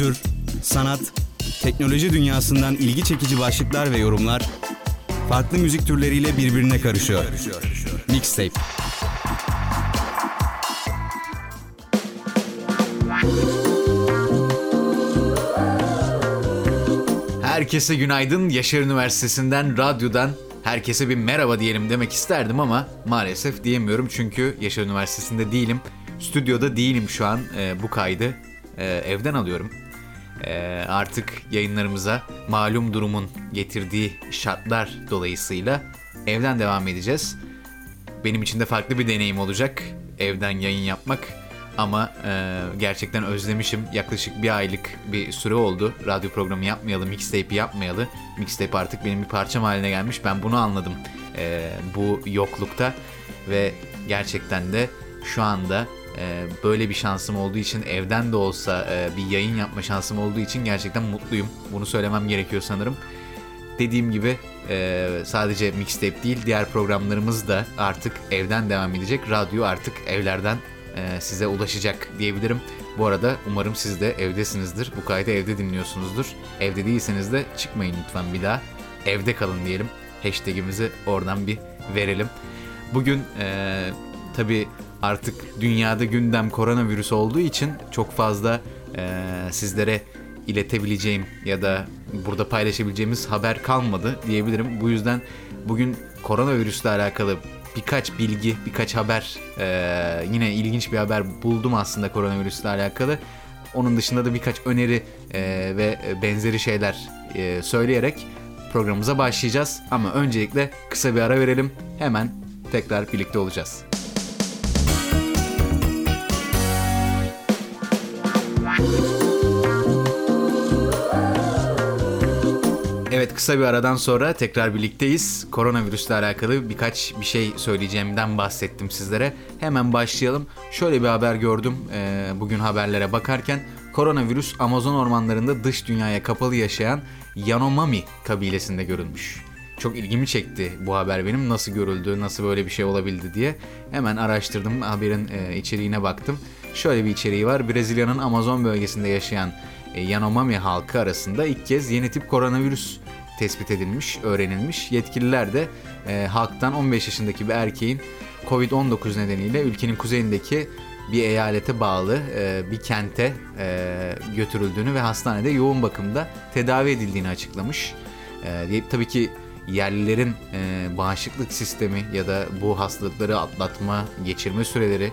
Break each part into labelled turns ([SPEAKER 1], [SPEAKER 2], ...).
[SPEAKER 1] kültür, sanat, teknoloji dünyasından ilgi çekici başlıklar ve yorumlar farklı müzik türleriyle birbirine karışıyor. Mixtape.
[SPEAKER 2] Herkese günaydın. Yaşar Üniversitesi'nden, radyodan herkese bir merhaba diyelim demek isterdim ama maalesef diyemiyorum çünkü Yaşar Üniversitesi'nde değilim. Stüdyoda değilim şu an. Ee, bu kaydı e, evden alıyorum. Ee, artık yayınlarımıza malum durumun getirdiği şartlar dolayısıyla evden devam edeceğiz. Benim için de farklı bir deneyim olacak evden yayın yapmak. Ama e, gerçekten özlemişim. Yaklaşık bir aylık bir süre oldu. Radyo programı yapmayalı, mixtape yapmayalı. Mixtape artık benim bir parçam haline gelmiş. Ben bunu anladım e, bu yoklukta. Ve gerçekten de şu anda e, böyle bir şansım olduğu için evden de olsa e, bir yayın yapma şansım olduğu için gerçekten mutluyum. Bunu söylemem gerekiyor sanırım. Dediğim gibi e, sadece mixtape değil diğer programlarımız da artık evden devam edecek. Radyo artık evlerden e, size ulaşacak diyebilirim. Bu arada umarım siz de evdesinizdir. Bu kaydı evde dinliyorsunuzdur. Evde değilseniz de çıkmayın lütfen bir daha. Evde kalın diyelim. Hashtagimizi oradan bir verelim. Bugün e, tabii artık dünyada gündem koronavirüs olduğu için çok fazla e, sizlere iletebileceğim ya da burada paylaşabileceğimiz haber kalmadı diyebilirim. Bu yüzden bugün koronavirüsle alakalı birkaç bilgi, birkaç haber, e, yine ilginç bir haber buldum aslında koronavirüsle alakalı. Onun dışında da birkaç öneri e, ve benzeri şeyler e, söyleyerek programımıza başlayacağız. Ama öncelikle kısa bir ara verelim. Hemen tekrar birlikte olacağız. Evet kısa bir aradan sonra tekrar birlikteyiz. Koronavirüsle alakalı birkaç bir şey söyleyeceğimden bahsettim sizlere. Hemen başlayalım. Şöyle bir haber gördüm e, bugün haberlere bakarken. Koronavirüs Amazon ormanlarında dış dünyaya kapalı yaşayan Yanomami kabilesinde görülmüş. Çok ilgimi çekti bu haber benim. Nasıl görüldü, nasıl böyle bir şey olabildi diye. Hemen araştırdım, haberin e, içeriğine baktım. Şöyle bir içeriği var. Brezilya'nın Amazon bölgesinde yaşayan e, Yanomami halkı arasında ilk kez yeni tip koronavirüs tespit edilmiş, öğrenilmiş. Yetkililer de e, halktan 15 yaşındaki bir erkeğin Covid-19 nedeniyle ülkenin kuzeyindeki bir eyalete bağlı e, bir kente e, götürüldüğünü ve hastanede yoğun bakımda tedavi edildiğini açıklamış. E, tabii ki yerlilerin e, bağışıklık sistemi ya da bu hastalıkları atlatma, geçirme süreleri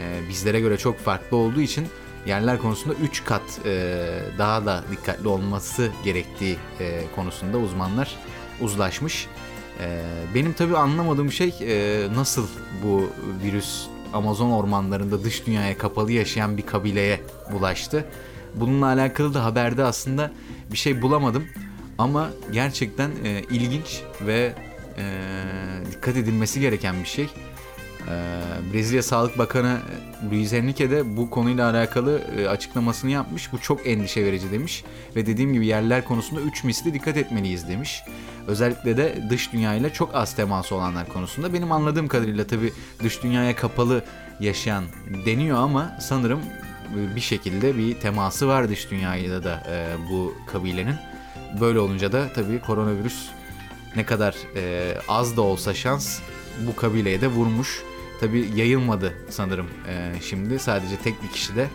[SPEAKER 2] e, bizlere göre çok farklı olduğu için yerler konusunda 3 kat e, daha da dikkatli olması gerektiği e, konusunda uzmanlar uzlaşmış. E, benim tabii anlamadığım şey e, nasıl bu virüs Amazon ormanlarında dış dünyaya kapalı yaşayan bir kabileye bulaştı. Bununla alakalı da haberde aslında bir şey bulamadım. Ama gerçekten e, ilginç ve e, dikkat edilmesi gereken bir şey. Ee, Brezilya Sağlık Bakanı Luiz Henrique de bu konuyla alakalı e, açıklamasını yapmış. Bu çok endişe verici demiş ve dediğim gibi yerler konusunda 3 misli dikkat etmeliyiz demiş. Özellikle de dış dünyayla çok az teması olanlar konusunda. Benim anladığım kadarıyla tabii dış dünyaya kapalı yaşayan deniyor ama sanırım bir şekilde bir teması var dış dünyayla da e, bu kabilenin. Böyle olunca da tabii koronavirüs ne kadar e, az da olsa şans bu kabileye de vurmuş. Tabi yayılmadı sanırım e, şimdi sadece tek bir kişi de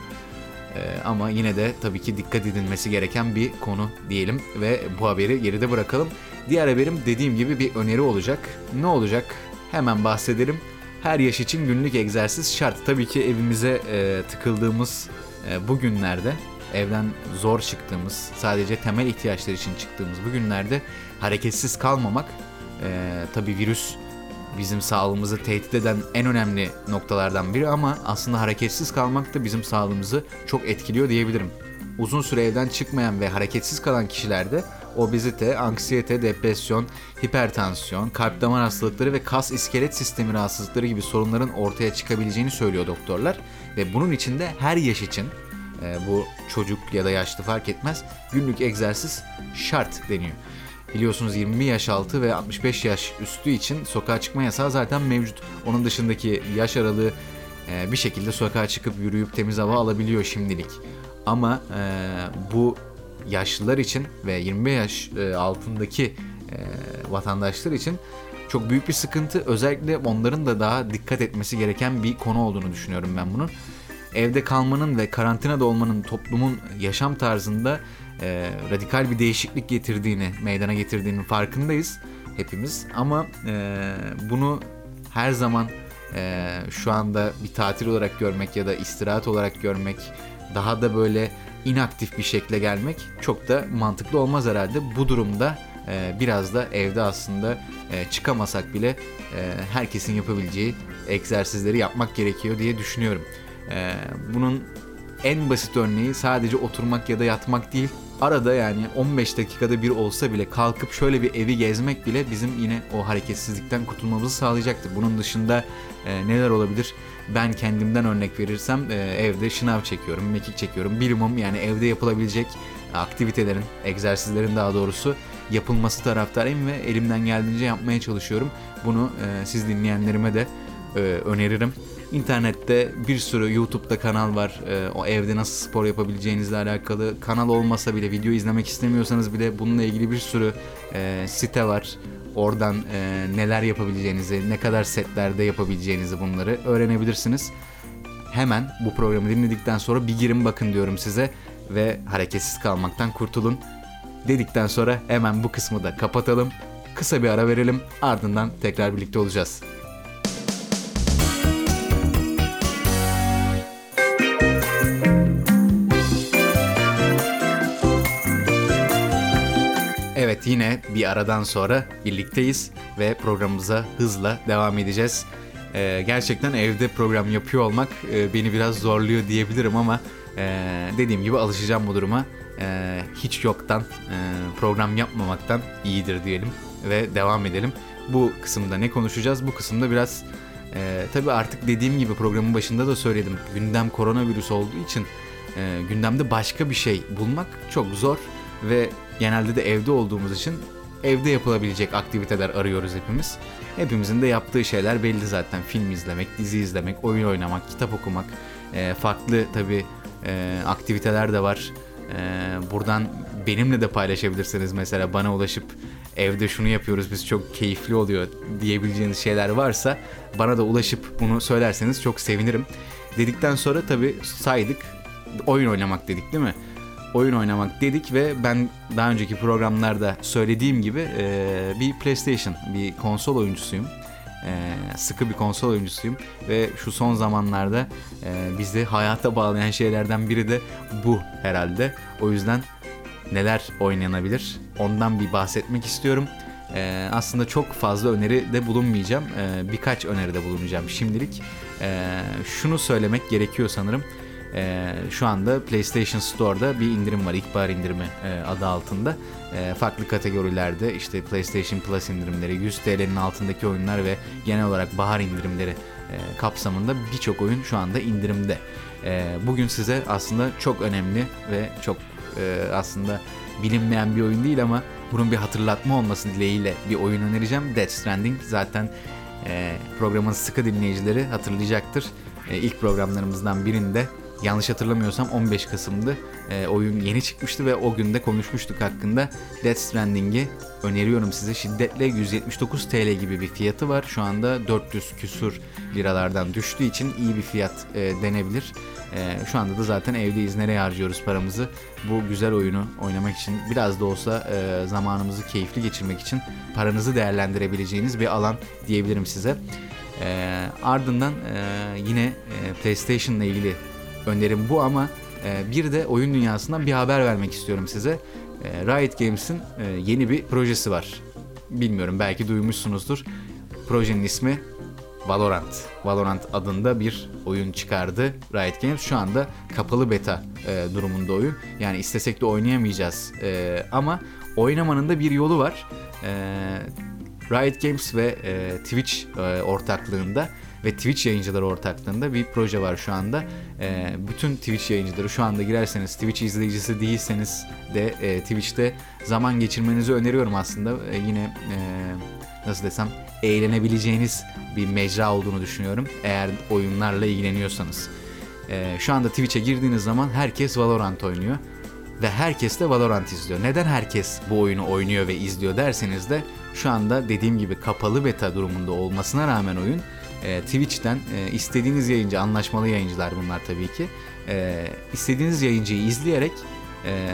[SPEAKER 2] e, ama yine de tabii ki dikkat edilmesi gereken bir konu diyelim ve bu haberi geride bırakalım. Diğer haberim dediğim gibi bir öneri olacak. Ne olacak? Hemen bahsedelim. Her yaş için günlük egzersiz şart. Tabii ki evimize e, tıkıldığımız e, bu günlerde evden zor çıktığımız, sadece temel ihtiyaçlar için çıktığımız bu günlerde hareketsiz kalmamak e, tabii virüs bizim sağlığımızı tehdit eden en önemli noktalardan biri ama aslında hareketsiz kalmak da bizim sağlığımızı çok etkiliyor diyebilirim. Uzun süre evden çıkmayan ve hareketsiz kalan kişilerde obezite, anksiyete, depresyon, hipertansiyon, kalp damar hastalıkları ve kas iskelet sistemi rahatsızlıkları gibi sorunların ortaya çıkabileceğini söylüyor doktorlar. Ve bunun için de her yaş için e, bu çocuk ya da yaşlı fark etmez günlük egzersiz şart deniyor. Biliyorsunuz 20 yaş altı ve 65 yaş üstü için sokağa çıkma yasağı zaten mevcut. Onun dışındaki yaş aralığı e, bir şekilde sokağa çıkıp yürüyüp temiz hava alabiliyor şimdilik. Ama e, bu yaşlılar için ve 25 yaş e, altındaki vatandaşlar için çok büyük bir sıkıntı. Özellikle onların da daha dikkat etmesi gereken bir konu olduğunu düşünüyorum ben bunun. Evde kalmanın ve karantinada olmanın toplumun yaşam tarzında e, radikal bir değişiklik getirdiğini, meydana getirdiğinin farkındayız hepimiz. Ama e, bunu her zaman e, şu anda bir tatil olarak görmek ya da istirahat olarak görmek, daha da böyle inaktif bir şekle gelmek çok da mantıklı olmaz herhalde. Bu durumda e, biraz da evde aslında e, çıkamasak bile e, herkesin yapabileceği egzersizleri yapmak gerekiyor diye düşünüyorum. E, bunun en basit örneği sadece oturmak ya da yatmak değil. Arada yani 15 dakikada bir olsa bile kalkıp şöyle bir evi gezmek bile bizim yine o hareketsizlikten kurtulmamızı sağlayacaktır. Bunun dışında e, neler olabilir? Ben kendimden örnek verirsem e, evde şınav çekiyorum, mekik çekiyorum. Bilimum yani evde yapılabilecek aktivitelerin, egzersizlerin daha doğrusu yapılması taraftarıyım ve elimden geldiğince yapmaya çalışıyorum. Bunu e, siz dinleyenlerime de e, öneririm. İnternette bir sürü YouTube'da kanal var. E, o evde nasıl spor yapabileceğinizle alakalı. Kanal olmasa bile video izlemek istemiyorsanız bile bununla ilgili bir sürü e, site var. Oradan e, neler yapabileceğinizi, ne kadar setlerde yapabileceğinizi bunları öğrenebilirsiniz. Hemen bu programı dinledikten sonra bir girin bakın diyorum size ve hareketsiz kalmaktan kurtulun. Dedikten sonra hemen bu kısmı da kapatalım. Kısa bir ara verelim ardından tekrar birlikte olacağız. Yine bir aradan sonra birlikteyiz ve programımıza hızla devam edeceğiz. Ee, gerçekten evde program yapıyor olmak e, beni biraz zorluyor diyebilirim ama e, dediğim gibi alışacağım bu duruma. E, hiç yoktan e, program yapmamaktan iyidir diyelim ve devam edelim. Bu kısımda ne konuşacağız? Bu kısımda biraz e, tabii artık dediğim gibi programın başında da söyledim. Gündem koronavirüs olduğu için e, gündemde başka bir şey bulmak çok zor ve genelde de evde olduğumuz için evde yapılabilecek aktiviteler arıyoruz hepimiz. Hepimizin de yaptığı şeyler belli zaten. Film izlemek, dizi izlemek, oyun oynamak, kitap okumak. E, farklı tabii e, aktiviteler de var. E, buradan benimle de paylaşabilirsiniz mesela bana ulaşıp evde şunu yapıyoruz biz çok keyifli oluyor diyebileceğiniz şeyler varsa bana da ulaşıp bunu söylerseniz çok sevinirim. Dedikten sonra tabii saydık oyun oynamak dedik değil mi? Oyun oynamak dedik ve ben daha önceki programlarda söylediğim gibi e, bir PlayStation, bir konsol oyuncusuyum. E, sıkı bir konsol oyuncusuyum ve şu son zamanlarda e, bizi hayata bağlayan şeylerden biri de bu herhalde. O yüzden neler oynanabilir ondan bir bahsetmek istiyorum. E, aslında çok fazla öneri de bulunmayacağım. E, birkaç öneride bulunacağım şimdilik. E, şunu söylemek gerekiyor sanırım e, şu anda PlayStation Store'da bir indirim var. İlkbahar indirimi e, adı altında. E, farklı kategorilerde işte PlayStation Plus indirimleri, 100 TL'nin altındaki oyunlar ve genel olarak bahar indirimleri e, kapsamında birçok oyun şu anda indirimde. E, bugün size aslında çok önemli ve çok e, aslında bilinmeyen bir oyun değil ama bunun bir hatırlatma olması dileğiyle bir oyun önereceğim. Death Stranding zaten e, programın sıkı dinleyicileri hatırlayacaktır. E, ilk programlarımızdan birinde yanlış hatırlamıyorsam 15 Kasım'dı. E, oyun yeni çıkmıştı ve o günde konuşmuştuk hakkında. Death Stranding'i öneriyorum size. Şiddetle 179 TL gibi bir fiyatı var. Şu anda 400 küsur liralardan düştüğü için iyi bir fiyat e, denebilir. E, şu anda da zaten evdeyiz. Nereye harcıyoruz paramızı? Bu güzel oyunu oynamak için biraz da olsa e, zamanımızı keyifli geçirmek için paranızı değerlendirebileceğiniz bir alan diyebilirim size. E, ardından e, yine e, PlayStation ile ilgili önerim bu ama e, bir de oyun dünyasından bir haber vermek istiyorum size. E, Riot Games'in e, yeni bir projesi var. Bilmiyorum belki duymuşsunuzdur. Projenin ismi Valorant. Valorant adında bir oyun çıkardı Riot Games. Şu anda kapalı beta e, durumunda oyun. Yani istesek de oynayamayacağız. E, ama oynamanın da bir yolu var. E, Riot Games ve e, Twitch e, ortaklığında ve Twitch yayıncıları ortaklığında bir proje var şu anda. E, bütün Twitch yayıncıları şu anda girerseniz Twitch izleyicisi değilseniz de e, Twitch'te zaman geçirmenizi öneriyorum aslında. E, yine e, nasıl desem eğlenebileceğiniz bir mecra olduğunu düşünüyorum eğer oyunlarla ilgileniyorsanız. e, şu anda Twitch'e girdiğiniz zaman herkes Valorant oynuyor ve herkes de Valorant izliyor. Neden herkes bu oyunu oynuyor ve izliyor derseniz de şu anda dediğim gibi kapalı beta durumunda olmasına rağmen oyun e, Twitch'ten e, istediğiniz yayıncı, anlaşmalı yayıncılar bunlar tabii ki. E, istediğiniz yayıncıyı izleyerek e,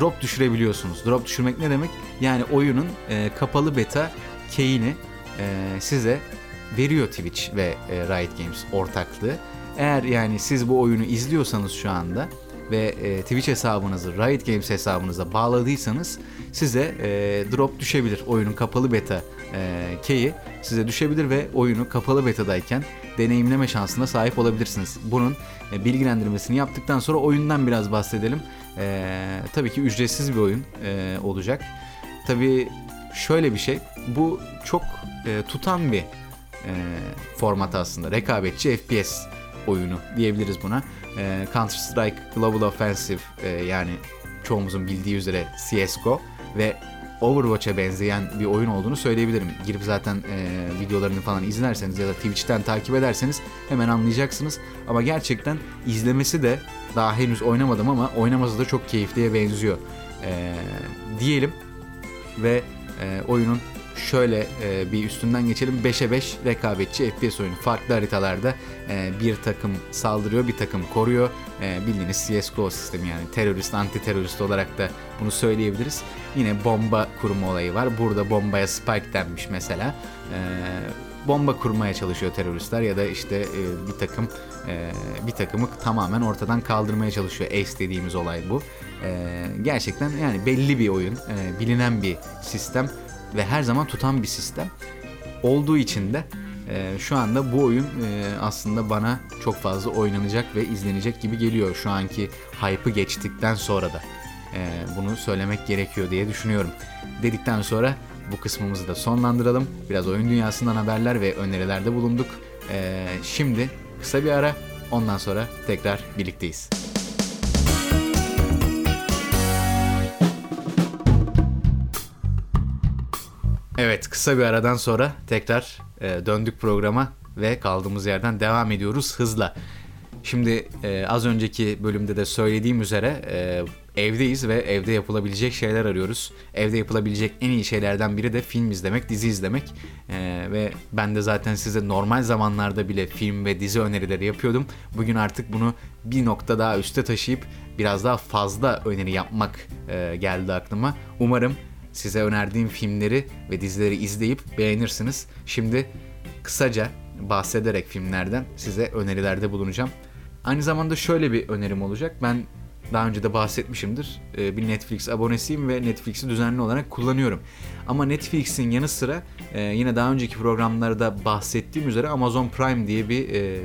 [SPEAKER 2] drop düşürebiliyorsunuz. Drop düşürmek ne demek? Yani oyunun e, kapalı beta key'ini e, size veriyor Twitch ve e, Riot Games ortaklığı. Eğer yani siz bu oyunu izliyorsanız şu anda ve e, Twitch hesabınızı Riot Games hesabınıza bağladıysanız size e, drop düşebilir. Oyunun kapalı beta e, key'i size düşebilir ve oyunu kapalı betadayken deneyimleme şansına sahip olabilirsiniz. Bunun e, bilgilendirmesini yaptıktan sonra oyundan biraz bahsedelim. E, tabii ki ücretsiz bir oyun e, olacak. Tabii şöyle bir şey, bu çok e, tutan bir e, format aslında. Rekabetçi FPS oyunu diyebiliriz buna. E, Counter Strike Global Offensive e, yani çoğumuzun bildiği üzere CSGO ve Overwatch'a benzeyen bir oyun olduğunu söyleyebilirim. Girip zaten e, videolarını falan izlerseniz ya da Twitch'ten takip ederseniz hemen anlayacaksınız. Ama gerçekten izlemesi de daha henüz oynamadım ama oynaması da çok keyifliye benziyor. E, diyelim ve e, oyunun şöyle e, bir üstünden geçelim. 5'e 5 rekabetçi FPS oyunu. Farklı haritalarda e, bir takım saldırıyor, bir takım koruyor. E, bildiğiniz CSGO sistemi yani terörist, anti terörist olarak da bunu söyleyebiliriz. Yine bomba kurma olayı var. Burada bombaya spike denmiş mesela. E, bomba kurmaya çalışıyor teröristler ya da işte e, bir takım e, bir takımı tamamen ortadan kaldırmaya çalışıyor. Ace dediğimiz olay bu. E, gerçekten yani belli bir oyun, e, bilinen bir sistem ve her zaman tutan bir sistem olduğu için de e, şu anda bu oyun e, aslında bana çok fazla oynanacak ve izlenecek gibi geliyor şu anki hype'ı geçtikten sonra da e, bunu söylemek gerekiyor diye düşünüyorum. Dedikten sonra bu kısmımızı da sonlandıralım. Biraz oyun dünyasından haberler ve önerilerde bulunduk. E, şimdi kısa bir ara ondan sonra tekrar birlikteyiz. Evet kısa bir aradan sonra tekrar e, döndük programa ve kaldığımız yerden devam ediyoruz hızla. Şimdi e, az önceki bölümde de söylediğim üzere e, evdeyiz ve evde yapılabilecek şeyler arıyoruz. Evde yapılabilecek en iyi şeylerden biri de film izlemek, dizi izlemek. E, ve ben de zaten size normal zamanlarda bile film ve dizi önerileri yapıyordum. Bugün artık bunu bir nokta daha üste taşıyıp biraz daha fazla öneri yapmak e, geldi aklıma. Umarım size önerdiğim filmleri ve dizileri izleyip beğenirsiniz. Şimdi kısaca bahsederek filmlerden size önerilerde bulunacağım. Aynı zamanda şöyle bir önerim olacak. Ben daha önce de bahsetmişimdir. Ee, bir Netflix abonesiyim ve Netflix'i düzenli olarak kullanıyorum. Ama Netflix'in yanı sıra e, yine daha önceki programlarda bahsettiğim üzere Amazon Prime diye bir e,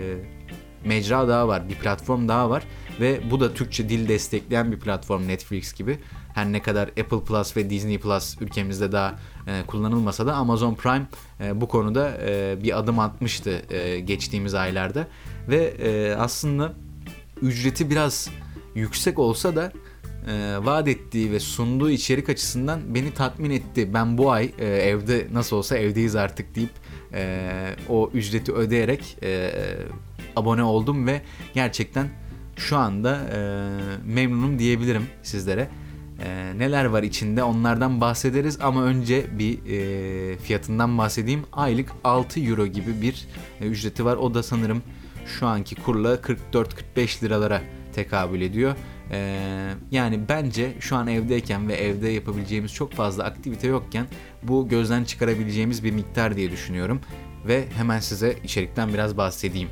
[SPEAKER 2] mecra daha var, bir platform daha var ve bu da Türkçe dil destekleyen bir platform Netflix gibi. Her ne kadar Apple Plus ve Disney Plus ülkemizde daha e, kullanılmasa da Amazon Prime e, bu konuda e, bir adım atmıştı e, geçtiğimiz aylarda ve e, aslında ücreti biraz yüksek olsa da e, vaat ettiği ve sunduğu içerik açısından beni tatmin etti. Ben bu ay e, evde nasıl olsa evdeyiz artık deyip e, o ücreti ödeyerek e, abone oldum ve gerçekten şu anda e, memnunum diyebilirim sizlere. E, neler var içinde onlardan bahsederiz ama önce bir e, fiyatından bahsedeyim. Aylık 6 euro gibi bir e, ücreti var. O da sanırım şu anki kurla 44-45 liralara tekabül ediyor. Ee, yani bence şu an evdeyken ve evde yapabileceğimiz çok fazla aktivite yokken bu gözden çıkarabileceğimiz bir miktar diye düşünüyorum. Ve hemen size içerikten biraz bahsedeyim.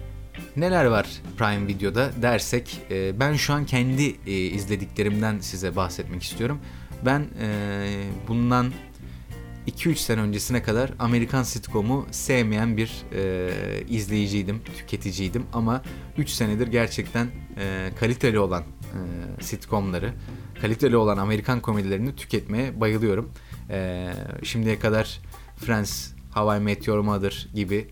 [SPEAKER 2] Neler var Prime Video'da dersek e, ben şu an kendi e, izlediklerimden size bahsetmek istiyorum. Ben e, bundan 2-3 sene öncesine kadar Amerikan sitcom'u sevmeyen bir e, izleyiciydim, tüketiciydim ama 3 senedir gerçekten e, kaliteli olan e, sitcomları, kaliteli olan Amerikan komedilerini tüketmeye bayılıyorum. E, şimdiye kadar Friends, How I Met Your Mother gibi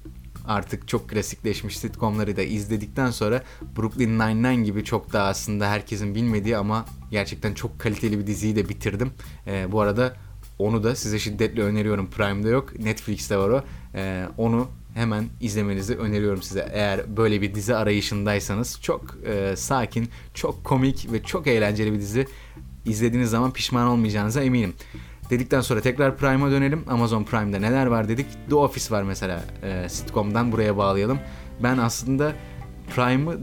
[SPEAKER 2] artık çok klasikleşmiş sitcomları da izledikten sonra Brooklyn Nine-Nine gibi çok daha aslında herkesin bilmediği ama gerçekten çok kaliteli bir diziyi de bitirdim. E, bu arada onu da size şiddetle öneriyorum. Prime'da yok. Netflix'te var o. Ee, onu hemen izlemenizi öneriyorum size. Eğer böyle bir dizi arayışındaysanız çok e, sakin, çok komik ve çok eğlenceli bir dizi izlediğiniz zaman pişman olmayacağınıza eminim. Dedikten sonra tekrar Prime'a dönelim. Amazon Prime'da neler var dedik. The Office var mesela e, sitcom'dan buraya bağlayalım. Ben aslında Prime'ı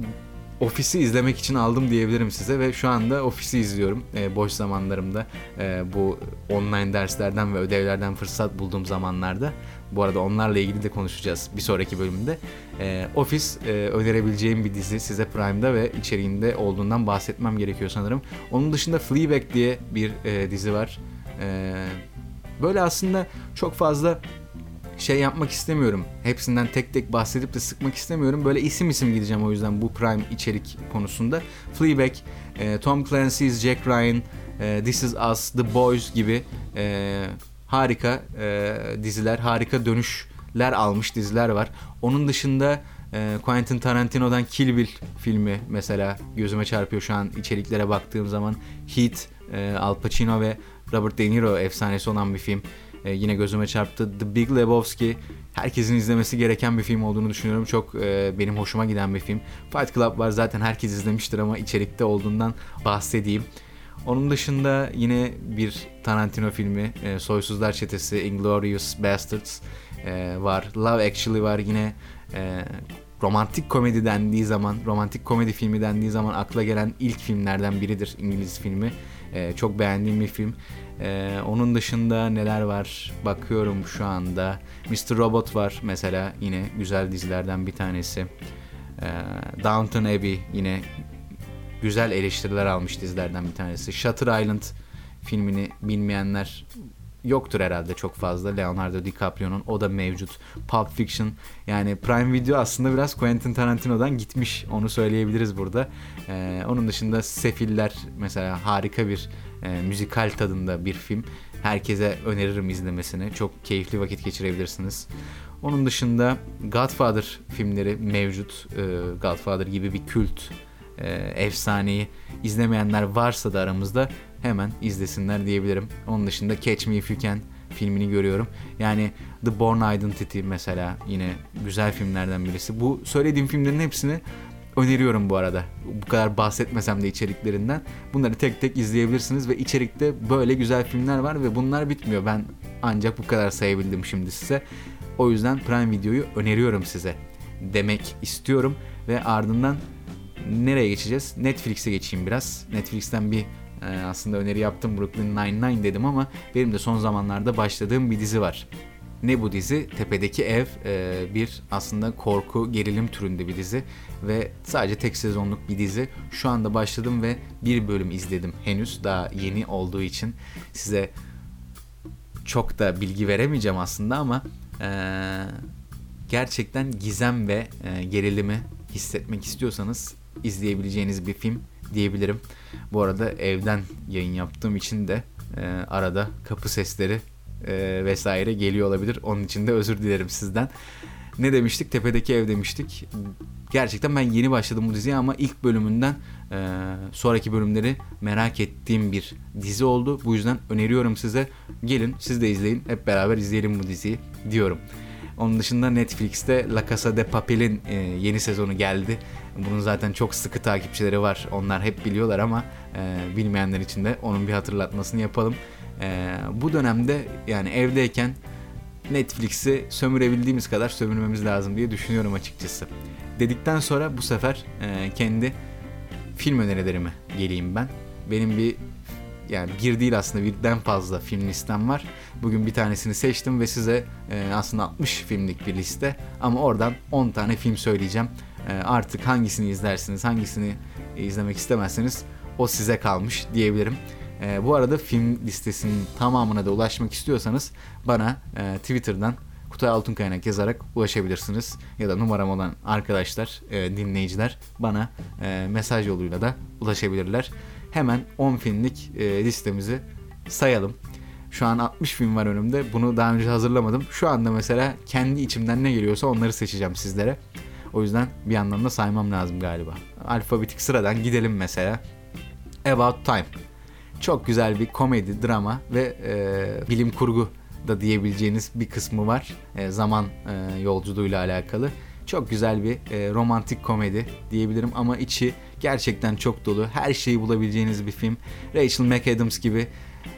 [SPEAKER 2] Ofis'i izlemek için aldım diyebilirim size ve şu anda Ofis'i izliyorum e, boş zamanlarımda e, bu online derslerden ve ödevlerden fırsat bulduğum zamanlarda. Bu arada onlarla ilgili de konuşacağız bir sonraki bölümde. E, Office e, önerebileceğim bir dizi size Prime'da ve içeriğinde olduğundan bahsetmem gerekiyor sanırım. Onun dışında Fleabag diye bir e, dizi var. E, böyle aslında çok fazla şey yapmak istemiyorum. Hepsinden tek tek bahsedip de sıkmak istemiyorum. Böyle isim isim gideceğim o yüzden bu Prime içerik konusunda. Fleabag, e, Tom Clancy's Jack Ryan, e, This Is Us, The Boys gibi e, harika diziler, harika dönüşler almış diziler var. Onun dışında Quentin Tarantino'dan Kill Bill filmi mesela gözüme çarpıyor şu an içeriklere baktığım zaman. Heat, Al Pacino ve Robert De Niro efsanesi olan bir film. E, yine gözüme çarptı. The Big Lebowski herkesin izlemesi gereken bir film olduğunu düşünüyorum. Çok e, benim hoşuma giden bir film. Fight Club var zaten herkes izlemiştir ama içerikte olduğundan bahsedeyim. Onun dışında yine bir Tarantino filmi e, Soysuzlar Çetesi Inglourious Bastards e, var. Love Actually var yine e, romantik komedi dendiği zaman, romantik komedi filmi dendiği zaman akla gelen ilk filmlerden biridir İngiliz filmi. E, çok beğendiğim bir film. E, onun dışında neler var bakıyorum şu anda. Mr. Robot var mesela yine güzel dizilerden bir tanesi. E, Downton Abbey yine güzel eleştiriler almış dizilerden bir tanesi. Shutter Island filmini bilmeyenler yoktur herhalde çok fazla. Leonardo DiCaprio'nun o da mevcut. Pulp Fiction yani Prime Video aslında biraz Quentin Tarantino'dan gitmiş onu söyleyebiliriz burada. Ee, onun dışında Sefiller mesela harika bir e, müzikal tadında bir film. Herkese öneririm izlemesini. Çok keyifli vakit geçirebilirsiniz. Onun dışında Godfather filmleri mevcut. Ee, Godfather gibi bir kült e, efsaneyi izlemeyenler varsa da aramızda hemen izlesinler diyebilirim. Onun dışında Catch Me If You Can filmini görüyorum. Yani The Born Identity mesela yine güzel filmlerden birisi. Bu söylediğim filmlerin hepsini öneriyorum bu arada. Bu kadar bahsetmesem de içeriklerinden. Bunları tek tek izleyebilirsiniz ve içerikte böyle güzel filmler var ve bunlar bitmiyor. Ben ancak bu kadar sayabildim şimdi size. O yüzden Prime Video'yu öneriyorum size demek istiyorum ve ardından nereye geçeceğiz? Netflix'e geçeyim biraz. Netflix'ten bir e, aslında öneri yaptım Brooklyn Nine-Nine dedim ama benim de son zamanlarda başladığım bir dizi var. Ne bu dizi? Tepedeki Ev e, bir aslında korku gerilim türünde bir dizi ve sadece tek sezonluk bir dizi. Şu anda başladım ve bir bölüm izledim henüz daha yeni olduğu için size çok da bilgi veremeyeceğim aslında ama e, gerçekten gizem ve e, gerilimi hissetmek istiyorsanız izleyebileceğiniz bir film diyebilirim. Bu arada evden yayın yaptığım için de e, arada kapı sesleri e, vesaire geliyor olabilir. Onun için de özür dilerim sizden. Ne demiştik? Tepedeki ev demiştik. Gerçekten ben yeni başladım bu diziye ama ilk bölümünden e, sonraki bölümleri merak ettiğim bir dizi oldu. Bu yüzden öneriyorum size. Gelin siz de izleyin. Hep beraber izleyelim bu diziyi diyorum. Onun dışında Netflix'te La Casa de Papel'in e, yeni sezonu geldi. Bunun zaten çok sıkı takipçileri var. Onlar hep biliyorlar ama e, bilmeyenler için de onun bir hatırlatmasını yapalım. E, bu dönemde yani evdeyken Netflix'i sömürebildiğimiz kadar sömürmemiz lazım diye düşünüyorum açıkçası. Dedikten sonra bu sefer e, kendi film önerilerime geleyim ben. Benim bir yani bir değil aslında birden fazla film listem var. Bugün bir tanesini seçtim ve size e, aslında 60 filmlik bir liste ama oradan 10 tane film söyleyeceğim. E, artık hangisini izlersiniz, hangisini izlemek istemezseniz o size kalmış diyebilirim. E, bu arada film listesinin tamamına da ulaşmak istiyorsanız bana e, Twitter'dan Kutay Altunkaynak yazarak ulaşabilirsiniz. Ya da numaram olan arkadaşlar, e, dinleyiciler bana e, mesaj yoluyla da ulaşabilirler. Hemen 10 filmlik listemizi sayalım. Şu an 60 film var önümde. Bunu daha önce hazırlamadım. Şu anda mesela kendi içimden ne geliyorsa onları seçeceğim sizlere. O yüzden bir yandan da saymam lazım galiba. Alfabetik sıradan gidelim mesela. About Time. Çok güzel bir komedi, drama ve e, bilim kurgu da diyebileceğiniz bir kısmı var. E, zaman e, yolculuğuyla alakalı. Çok güzel bir e, romantik komedi diyebilirim ama içi gerçekten çok dolu. Her şeyi bulabileceğiniz bir film. Rachel McAdams gibi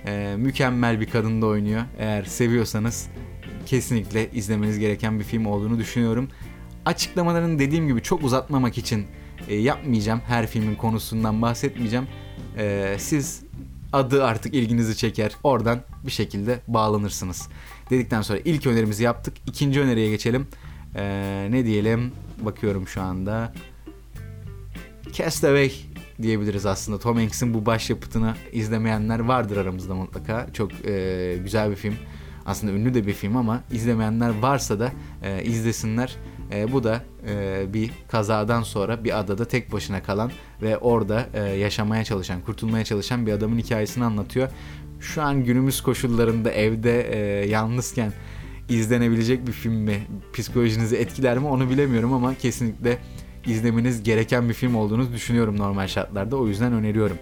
[SPEAKER 2] e, mükemmel bir kadın da oynuyor. Eğer seviyorsanız kesinlikle izlemeniz gereken bir film olduğunu düşünüyorum. Açıklamalarını dediğim gibi çok uzatmamak için e, yapmayacağım. Her filmin konusundan bahsetmeyeceğim. E, siz adı artık ilginizi çeker. Oradan bir şekilde bağlanırsınız. Dedikten sonra ilk önerimizi yaptık. İkinci öneriye geçelim. E, ne diyelim? Bakıyorum şu anda. Castaway diyebiliriz aslında. Tom Hanks'in bu başyapıtını izlemeyenler vardır aramızda mutlaka. Çok e, güzel bir film. Aslında ünlü de bir film ama izlemeyenler varsa da e, izlesinler. E, bu da e, bir kazadan sonra bir adada tek başına kalan ve orada e, yaşamaya çalışan, kurtulmaya çalışan bir adamın hikayesini anlatıyor. Şu an günümüz koşullarında evde e, yalnızken izlenebilecek bir film mi, psikolojinizi etkiler mi onu bilemiyorum ama kesinlikle izlemeniz gereken bir film olduğunu düşünüyorum normal şartlarda. O yüzden öneriyorum.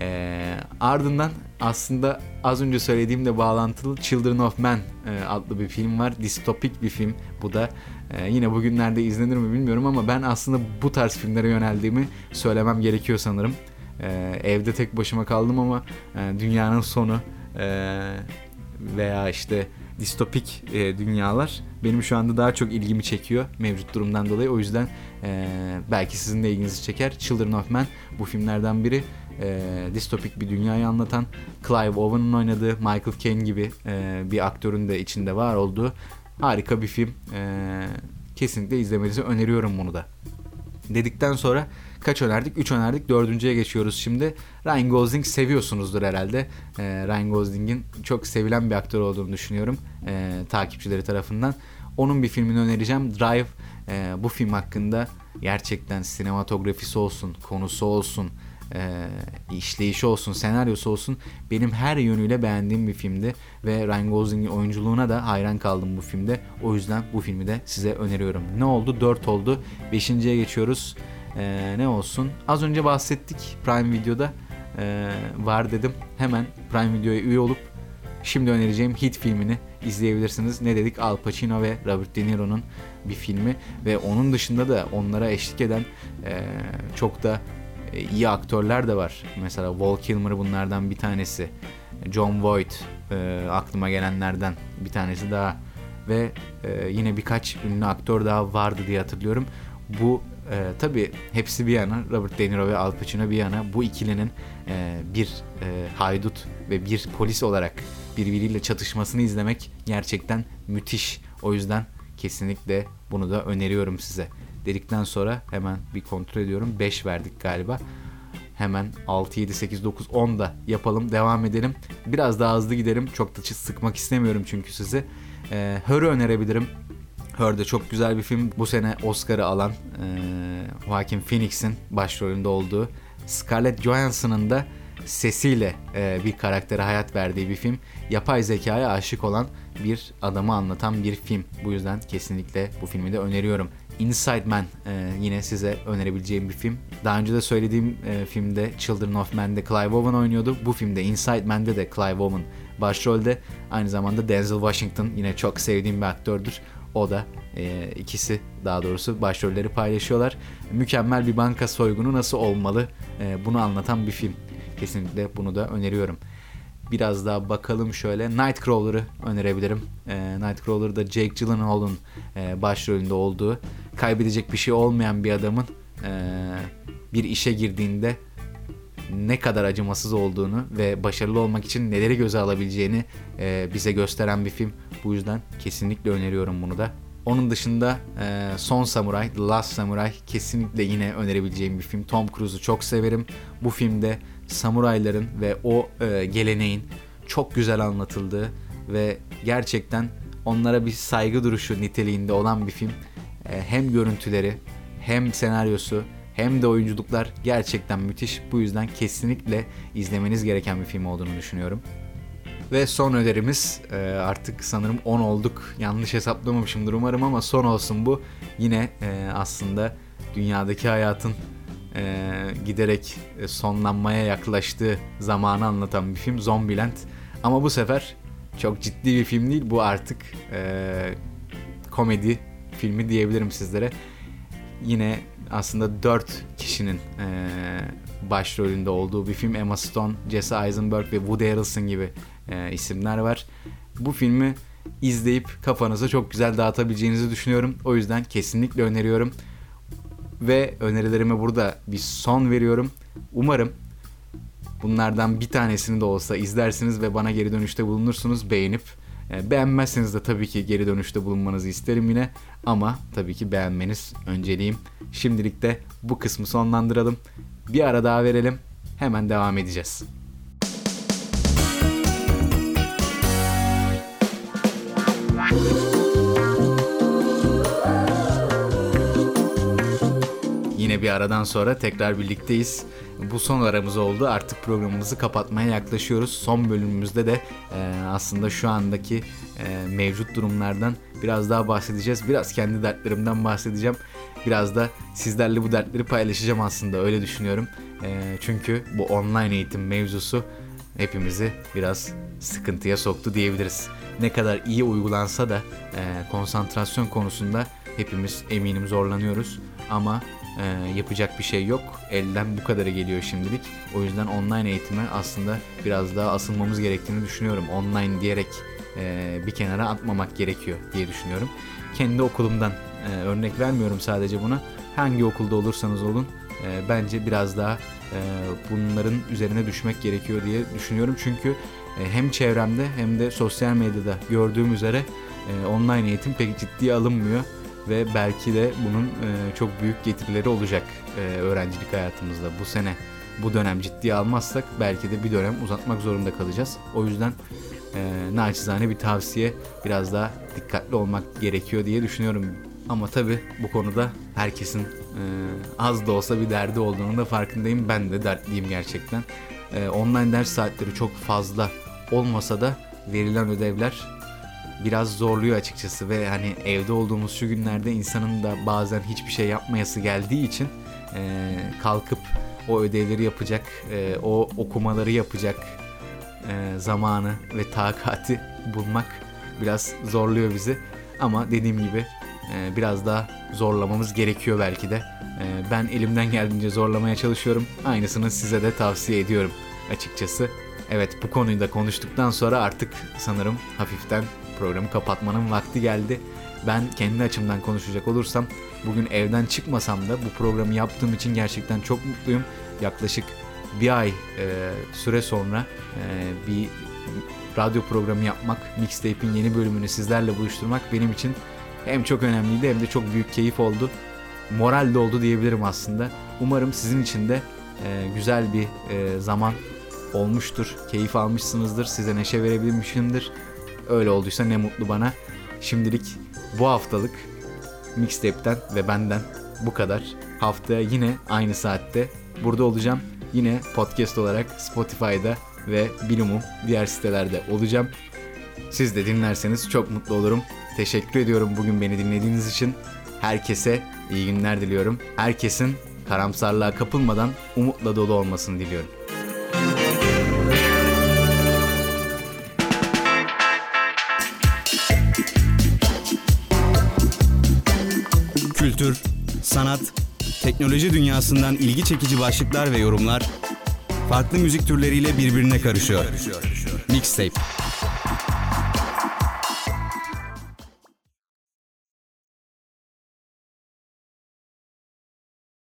[SPEAKER 2] E, ardından aslında az önce söylediğimle bağlantılı Children of Men e, adlı bir film var. Distopik bir film bu da. E, yine bugünlerde izlenir mi bilmiyorum ama ben aslında bu tarz filmlere yöneldiğimi söylemem gerekiyor sanırım. E, evde tek başıma kaldım ama e, dünyanın sonu e, veya işte distopik e, dünyalar benim şu anda daha çok ilgimi çekiyor mevcut durumdan dolayı. O yüzden e, belki sizin de ilginizi çeker. Children of Men bu filmlerden biri e, distopik bir dünyayı anlatan Clive Owen'ın oynadığı Michael Caine gibi e, bir aktörün de içinde var olduğu harika bir film. E, kesinlikle izlemenizi öneriyorum bunu da. Dedikten sonra kaç önerdik? 3 önerdik. Dördüncüye geçiyoruz şimdi. Ryan Gosling seviyorsunuzdur herhalde. E, Ryan Gosling'in çok sevilen bir aktör olduğunu düşünüyorum. E, takipçileri tarafından. Onun bir filmini önereceğim. Drive. E, bu film hakkında gerçekten sinematografisi olsun, konusu olsun, e, işleyişi olsun, senaryosu olsun benim her yönüyle beğendiğim bir filmdi ve Ryan Gosling'in oyunculuğuna da hayran kaldım bu filmde. O yüzden bu filmi de size öneriyorum. Ne oldu? 4 oldu. 5.ye geçiyoruz. E, ne olsun? Az önce bahsettik Prime Video'da e, var dedim. Hemen Prime Video'ya üye olup şimdi önereceğim hit filmini izleyebilirsiniz. Ne dedik? Al Pacino ve Robert De Niro'nun bir filmi ve onun dışında da onlara eşlik eden e, çok da e, iyi aktörler de var. Mesela Val Kilmer bunlardan bir tanesi. John Voight e, aklıma gelenlerden bir tanesi daha ve e, yine birkaç ünlü aktör daha vardı diye hatırlıyorum. Bu e, tabi hepsi bir yana Robert De Niro ve Al Pacino bir yana bu ikilinin e, bir e, haydut ve bir polis olarak birbiriyle çatışmasını izlemek gerçekten müthiş. O yüzden kesinlikle bunu da öneriyorum size dedikten sonra hemen bir kontrol ediyorum. 5 verdik galiba. Hemen 6, 7, 8, 9, 10 da yapalım. Devam edelim. Biraz daha hızlı giderim. Çok da sıkmak istemiyorum çünkü sizi. Ee, Her'ı önerebilirim. Her de çok güzel bir film. Bu sene Oscar'ı alan e, Joaquin Phoenix'in başrolünde olduğu Scarlett Johansson'ın da sesiyle e, bir karaktere hayat verdiği bir film. Yapay zekaya aşık olan bir adamı anlatan bir film. Bu yüzden kesinlikle bu filmi de öneriyorum. Inside Man e, yine size önerebileceğim bir film. Daha önce de söylediğim e, filmde Children of Men'de Clive Owen oynuyordu. Bu filmde Inside Man'de de Clive Owen başrolde. Aynı zamanda Denzel Washington yine çok sevdiğim bir aktördür. O da e, ikisi daha doğrusu başrolleri paylaşıyorlar. Mükemmel bir banka soygunu nasıl olmalı e, bunu anlatan bir film. Kesinlikle bunu da öneriyorum. Biraz daha bakalım şöyle. Nightcrawler'ı önerebilirim. E, Nightcrawler'da Jake Gyllenhaal'ın e, başrolünde olduğu kaybedecek bir şey olmayan bir adamın e, bir işe girdiğinde ne kadar acımasız olduğunu ve başarılı olmak için neleri göze alabileceğini e, bize gösteren bir film. Bu yüzden kesinlikle öneriyorum bunu da. Onun dışında e, Son Samurai, The Last Samurai kesinlikle yine önerebileceğim bir film. Tom Cruise'u çok severim. Bu filmde samurayların ve o e, geleneğin çok güzel anlatıldığı ve gerçekten onlara bir saygı duruşu niteliğinde olan bir film. E, hem görüntüleri hem senaryosu hem de oyunculuklar gerçekten müthiş. Bu yüzden kesinlikle izlemeniz gereken bir film olduğunu düşünüyorum. Ve son önerimiz e, artık sanırım 10 olduk. Yanlış hesaplamamışımdır umarım ama son olsun bu. Yine e, aslında dünyadaki hayatın e, giderek sonlanmaya yaklaştığı zamanı anlatan bir film Zombieland. Ama bu sefer çok ciddi bir film değil. Bu artık komedi filmi diyebilirim sizlere. Yine aslında dört kişinin e, başrolünde olduğu bir film. Emma Stone, Jesse Eisenberg ve Woody Harrelson gibi e, isimler var. Bu filmi izleyip kafanıza çok güzel dağıtabileceğinizi düşünüyorum. O yüzden kesinlikle öneriyorum. Ve önerilerime burada bir son veriyorum. Umarım bunlardan bir tanesini de olsa izlersiniz ve bana geri dönüşte bulunursunuz beğenip. E, beğenmezseniz de tabii ki geri dönüşte bulunmanızı isterim yine. Ama tabii ki beğenmeniz önceliğim. Şimdilik de bu kısmı sonlandıralım. Bir ara daha verelim. Hemen devam edeceğiz. Yine bir aradan sonra tekrar birlikteyiz. Bu son aramız oldu. Artık programımızı kapatmaya yaklaşıyoruz. Son bölümümüzde de e, aslında şu andaki e, mevcut durumlardan biraz daha bahsedeceğiz. Biraz kendi dertlerimden bahsedeceğim. Biraz da sizlerle bu dertleri paylaşacağım aslında öyle düşünüyorum. E, çünkü bu online eğitim mevzusu hepimizi biraz sıkıntıya soktu diyebiliriz. Ne kadar iyi uygulansa da e, konsantrasyon konusunda hepimiz eminim zorlanıyoruz. Ama e, yapacak bir şey yok. Elden bu kadarı geliyor şimdilik. O yüzden online eğitime aslında biraz daha asılmamız gerektiğini düşünüyorum. Online diyerek e, bir kenara atmamak gerekiyor diye düşünüyorum. Kendi okulumdan e, örnek vermiyorum sadece buna. Hangi okulda olursanız olun e, bence biraz daha e, bunların üzerine düşmek gerekiyor diye düşünüyorum. Çünkü e, hem çevremde hem de sosyal medyada gördüğüm üzere e, online eğitim pek ciddiye alınmıyor ve belki de bunun e, çok büyük getirileri olacak e, öğrencilik hayatımızda bu sene bu dönem ciddiye almazsak belki de bir dönem uzatmak zorunda kalacağız. O yüzden e, naçizane bir tavsiye biraz daha dikkatli olmak gerekiyor diye düşünüyorum. Ama tabi bu konuda herkesin e, az da olsa bir derdi olduğunu da farkındayım. Ben de dertliyim gerçekten. E, online ders saatleri çok fazla olmasa da verilen ödevler biraz zorluyor açıkçası ve hani evde olduğumuz şu günlerde insanın da bazen hiçbir şey yapmayası geldiği için e, kalkıp o ödevleri yapacak, e, o okumaları yapacak e, zamanı ve takati bulmak biraz zorluyor bizi. Ama dediğim gibi e, biraz daha zorlamamız gerekiyor belki de. E, ben elimden geldiğince zorlamaya çalışıyorum. Aynısını size de tavsiye ediyorum açıkçası. Evet bu konuyu da konuştuktan sonra artık sanırım hafiften programı kapatmanın vakti geldi. Ben kendi açımdan konuşacak olursam bugün evden çıkmasam da bu programı yaptığım için gerçekten çok mutluyum. Yaklaşık bir ay e, süre sonra e, bir radyo programı yapmak, Mixtape'in yeni bölümünü sizlerle buluşturmak benim için hem çok önemliydi hem de çok büyük keyif oldu. Moral de oldu diyebilirim aslında. Umarım sizin için de e, güzel bir e, zaman olmuştur. Keyif almışsınızdır. Size neşe verebilmişimdir. Öyle olduysa ne mutlu bana. Şimdilik bu haftalık Mixtape'den ve benden bu kadar. Haftaya yine aynı saatte burada olacağım. Yine podcast olarak Spotify'da ve Bilumum diğer sitelerde olacağım. Siz de dinlerseniz çok mutlu olurum. Teşekkür ediyorum bugün beni dinlediğiniz için. Herkese iyi günler diliyorum. Herkesin karamsarlığa kapılmadan umutla dolu olmasını diliyorum.
[SPEAKER 1] Kültür, sanat, teknoloji dünyasından ilgi çekici başlıklar ve yorumlar farklı müzik türleriyle birbirine karışıyor. Mixtape.